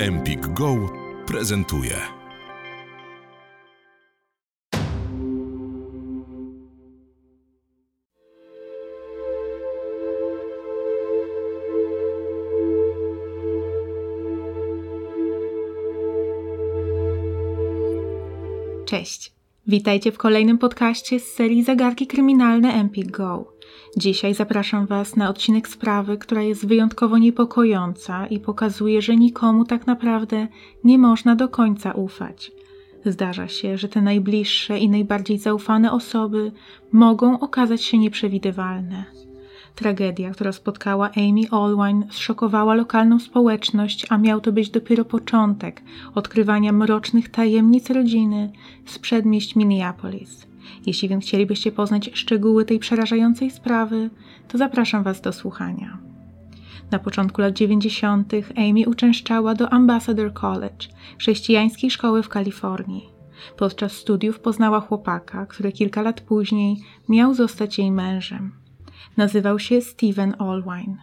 Empik Go prezentuje. Cześć. Witajcie w kolejnym podcaście z serii Zagadki Kryminalne Empik Go. Dzisiaj zapraszam Was na odcinek sprawy, która jest wyjątkowo niepokojąca i pokazuje, że nikomu tak naprawdę nie można do końca ufać. Zdarza się, że te najbliższe i najbardziej zaufane osoby mogą okazać się nieprzewidywalne. Tragedia, która spotkała Amy Allwine, zszokowała lokalną społeczność, a miał to być dopiero początek odkrywania mrocznych tajemnic rodziny z przedmieść Minneapolis. Jeśli więc chcielibyście poznać szczegóły tej przerażającej sprawy, to zapraszam Was do słuchania. Na początku lat 90. Amy uczęszczała do Ambassador College, chrześcijańskiej szkoły w Kalifornii. Podczas studiów poznała chłopaka, który kilka lat później miał zostać jej mężem. Nazywał się Steven Allwine.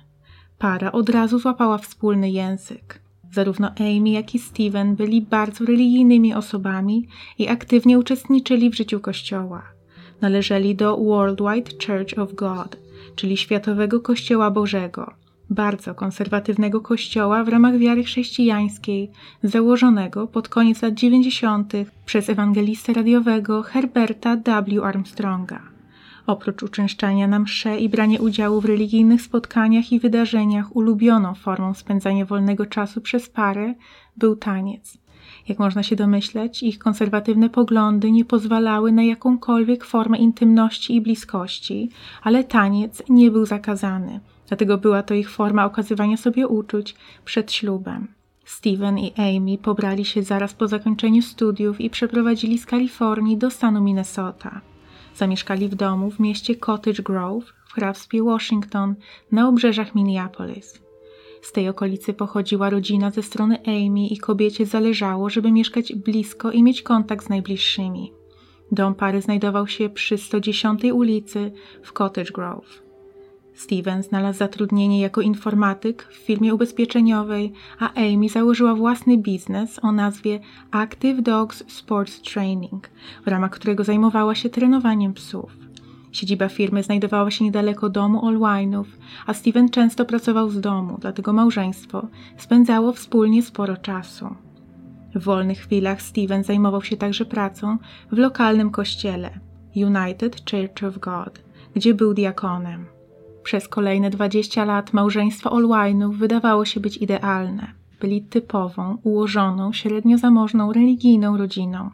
Para od razu złapała wspólny język. Zarówno Amy, jak i Steven byli bardzo religijnymi osobami i aktywnie uczestniczyli w życiu Kościoła. Należeli do Worldwide Church of God, czyli Światowego Kościoła Bożego, bardzo konserwatywnego kościoła w ramach wiary chrześcijańskiej, założonego pod koniec lat 90. przez ewangelistę radiowego Herberta W. Armstronga. Oprócz uczęszczania na msze i brania udziału w religijnych spotkaniach i wydarzeniach, ulubioną formą spędzania wolnego czasu przez parę był taniec. Jak można się domyśleć, ich konserwatywne poglądy nie pozwalały na jakąkolwiek formę intymności i bliskości, ale taniec nie był zakazany, dlatego była to ich forma okazywania sobie uczuć przed ślubem. Steven i Amy pobrali się zaraz po zakończeniu studiów i przeprowadzili z Kalifornii do stanu Minnesota. Zamieszkali w domu w mieście Cottage Grove w hrabstwie Washington na obrzeżach Minneapolis. Z tej okolicy pochodziła rodzina ze strony Amy i kobiecie zależało, żeby mieszkać blisko i mieć kontakt z najbliższymi. Dom pary znajdował się przy 110 ulicy w Cottage Grove. Steven znalazł zatrudnienie jako informatyk w firmie ubezpieczeniowej, a Amy założyła własny biznes o nazwie Active Dogs Sports Training, w ramach którego zajmowała się trenowaniem psów. Siedziba firmy znajdowała się niedaleko domu Allwine'ów, a Steven często pracował z domu, dlatego małżeństwo spędzało wspólnie sporo czasu. W wolnych chwilach Steven zajmował się także pracą w lokalnym kościele United Church of God, gdzie był diakonem. Przez kolejne 20 lat małżeństwo Allwine'ów wydawało się być idealne. Byli typową, ułożoną, średnio zamożną, religijną rodziną.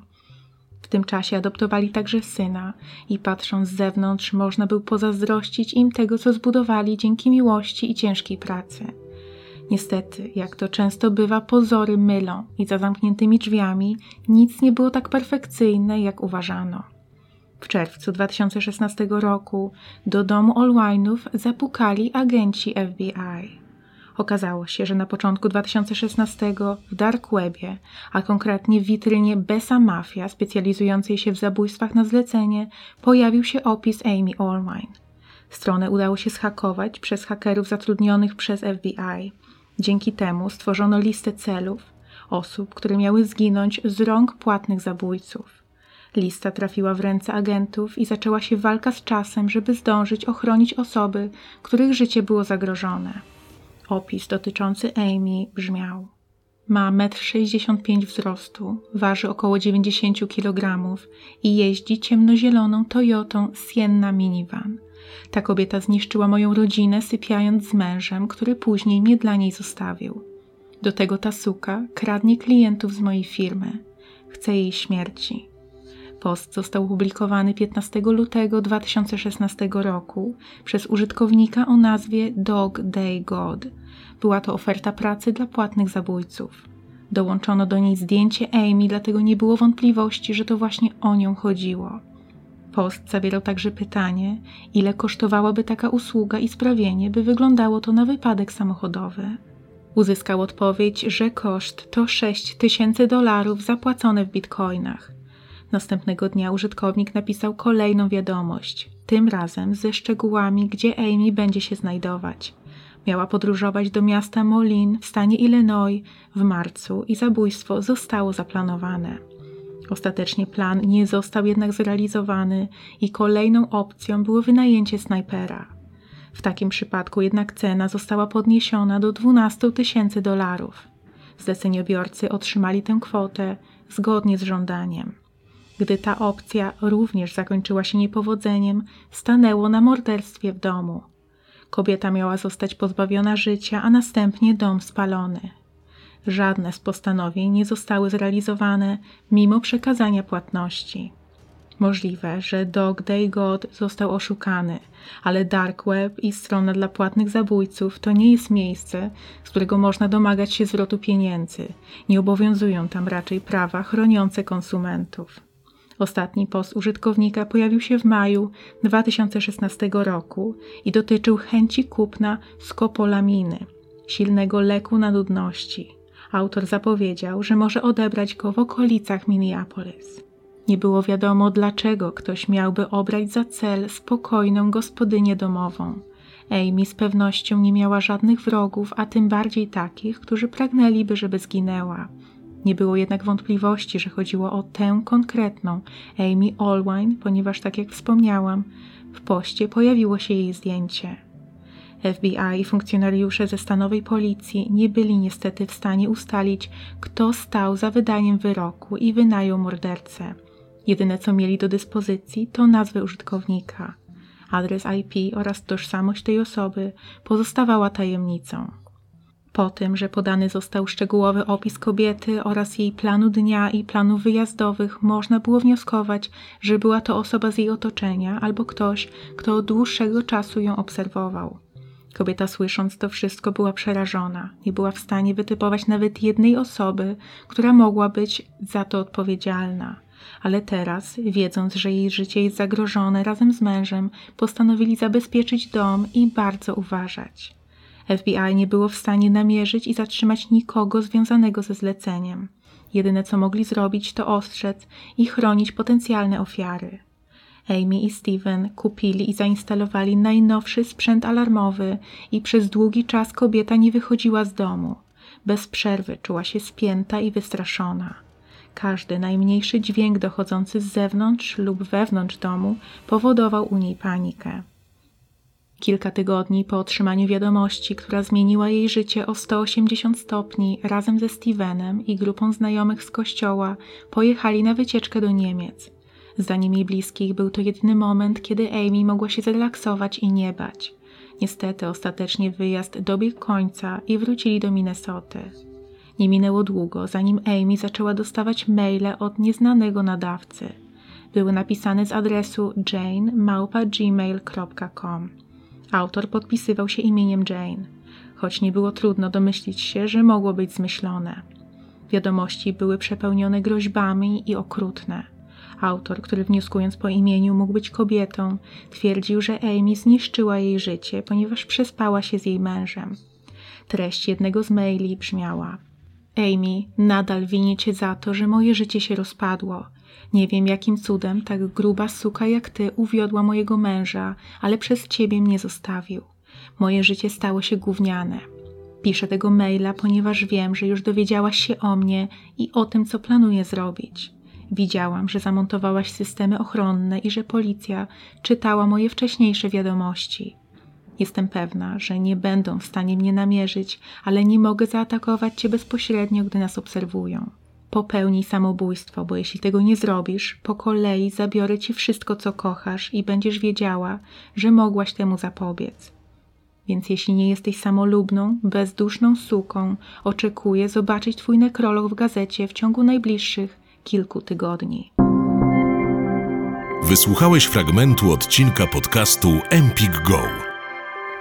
W tym czasie adoptowali także syna i patrząc z zewnątrz można był pozazdrościć im tego, co zbudowali dzięki miłości i ciężkiej pracy. Niestety, jak to często bywa, pozory mylą i za zamkniętymi drzwiami nic nie było tak perfekcyjne, jak uważano. W czerwcu 2016 roku do domu Allwine'ów zapukali agenci FBI. Okazało się, że na początku 2016 w Dark Webie, a konkretnie w witrynie Besa Mafia, specjalizującej się w zabójstwach na zlecenie, pojawił się opis Amy Allwine. Stronę udało się schakować przez hakerów zatrudnionych przez FBI. Dzięki temu stworzono listę celów, osób, które miały zginąć z rąk płatnych zabójców. Lista trafiła w ręce agentów i zaczęła się walka z czasem, żeby zdążyć ochronić osoby, których życie było zagrożone. Opis dotyczący Amy brzmiał: Ma 1,65 m wzrostu, waży około 90 kg i jeździ ciemnozieloną Toyotą Sienna minivan. Ta kobieta zniszczyła moją rodzinę, sypiając z mężem, który później mnie dla niej zostawił. Do tego ta suka kradnie klientów z mojej firmy. Chce jej śmierci. Post został opublikowany 15 lutego 2016 roku przez użytkownika o nazwie Dog Day God. Była to oferta pracy dla płatnych zabójców. Dołączono do niej zdjęcie Amy, dlatego nie było wątpliwości, że to właśnie o nią chodziło. Post zawierał także pytanie, ile kosztowałaby taka usługa i sprawienie, by wyglądało to na wypadek samochodowy. Uzyskał odpowiedź, że koszt to 6 tysięcy dolarów zapłacone w bitcoinach. Następnego dnia użytkownik napisał kolejną wiadomość, tym razem ze szczegółami, gdzie Amy będzie się znajdować. Miała podróżować do miasta Molin w stanie Illinois w marcu i zabójstwo zostało zaplanowane. Ostatecznie plan nie został jednak zrealizowany i kolejną opcją było wynajęcie snajpera. W takim przypadku jednak cena została podniesiona do 12 tysięcy dolarów. Zleceniobiorcy otrzymali tę kwotę zgodnie z żądaniem. Gdy ta opcja również zakończyła się niepowodzeniem, stanęło na morderstwie w domu. Kobieta miała zostać pozbawiona życia, a następnie dom spalony. Żadne z postanowień nie zostały zrealizowane mimo przekazania płatności. Możliwe, że Dog Day God został oszukany, ale Dark Web i strona dla płatnych zabójców to nie jest miejsce, z którego można domagać się zwrotu pieniędzy. Nie obowiązują tam raczej prawa chroniące konsumentów. Ostatni post użytkownika pojawił się w maju 2016 roku i dotyczył chęci kupna skopolaminy, silnego leku na nudności. Autor zapowiedział, że może odebrać go w okolicach Minneapolis. Nie było wiadomo, dlaczego ktoś miałby obrać za cel spokojną gospodynię domową. Amy z pewnością nie miała żadnych wrogów, a tym bardziej takich, którzy pragnęliby, żeby zginęła. Nie było jednak wątpliwości, że chodziło o tę konkretną Amy Allwine, ponieważ, tak jak wspomniałam, w poście pojawiło się jej zdjęcie. FBI i funkcjonariusze ze stanowej policji nie byli niestety w stanie ustalić, kto stał za wydaniem wyroku i wynajął mordercę. Jedyne co mieli do dyspozycji to nazwę użytkownika. Adres IP oraz tożsamość tej osoby pozostawała tajemnicą. Po tym, że podany został szczegółowy opis kobiety oraz jej planu dnia i planów wyjazdowych, można było wnioskować, że była to osoba z jej otoczenia albo ktoś, kto od dłuższego czasu ją obserwował. Kobieta, słysząc to wszystko, była przerażona. Nie była w stanie wytypować nawet jednej osoby, która mogła być za to odpowiedzialna. Ale teraz, wiedząc, że jej życie jest zagrożone razem z mężem, postanowili zabezpieczyć dom i bardzo uważać. FBI nie było w stanie namierzyć i zatrzymać nikogo związanego ze zleceniem. Jedyne co mogli zrobić, to ostrzec i chronić potencjalne ofiary. Amy i Steven kupili i zainstalowali najnowszy sprzęt alarmowy i przez długi czas kobieta nie wychodziła z domu. Bez przerwy czuła się spięta i wystraszona. Każdy najmniejszy dźwięk dochodzący z zewnątrz lub wewnątrz domu powodował u niej panikę. Kilka tygodni po otrzymaniu wiadomości, która zmieniła jej życie o 180 stopni, razem ze Stevenem i grupą znajomych z kościoła pojechali na wycieczkę do Niemiec. Zdaniem jej bliskich był to jedyny moment, kiedy Amy mogła się zrelaksować i nie bać. Niestety ostatecznie wyjazd dobiegł końca i wrócili do Minnesoty. Nie minęło długo, zanim Amy zaczęła dostawać maile od nieznanego nadawcy. Były napisane z adresu jane.gmail.com. Autor podpisywał się imieniem Jane, choć nie było trudno domyślić się, że mogło być zmyślone. Wiadomości były przepełnione groźbami i okrutne. Autor, który wnioskując po imieniu mógł być kobietą, twierdził, że Amy zniszczyła jej życie, ponieważ przespała się z jej mężem. Treść jednego z maili brzmiała: Amy, nadal winię cię za to, że moje życie się rozpadło. Nie wiem, jakim cudem tak gruba suka jak ty uwiodła mojego męża, ale przez ciebie mnie zostawił. Moje życie stało się gówniane. Piszę tego maila, ponieważ wiem, że już dowiedziałaś się o mnie i o tym, co planuję zrobić. Widziałam, że zamontowałaś systemy ochronne i że policja czytała moje wcześniejsze wiadomości. Jestem pewna, że nie będą w stanie mnie namierzyć, ale nie mogę zaatakować cię bezpośrednio, gdy nas obserwują. Popełnij samobójstwo, bo jeśli tego nie zrobisz, po kolei zabiorę ci wszystko, co kochasz i będziesz wiedziała, że mogłaś temu zapobiec. Więc jeśli nie jesteś samolubną, bezduszną suką, oczekuję zobaczyć twój nekrolog w gazecie w ciągu najbliższych kilku tygodni. Wysłuchałeś fragmentu odcinka podcastu Empik Go.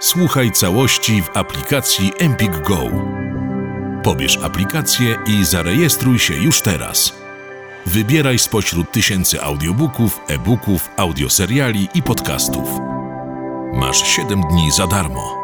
Słuchaj całości w aplikacji Empik Go. Pobierz aplikację i zarejestruj się już teraz. Wybieraj spośród tysięcy audiobooków, e-booków, audioseriali i podcastów. Masz 7 dni za darmo.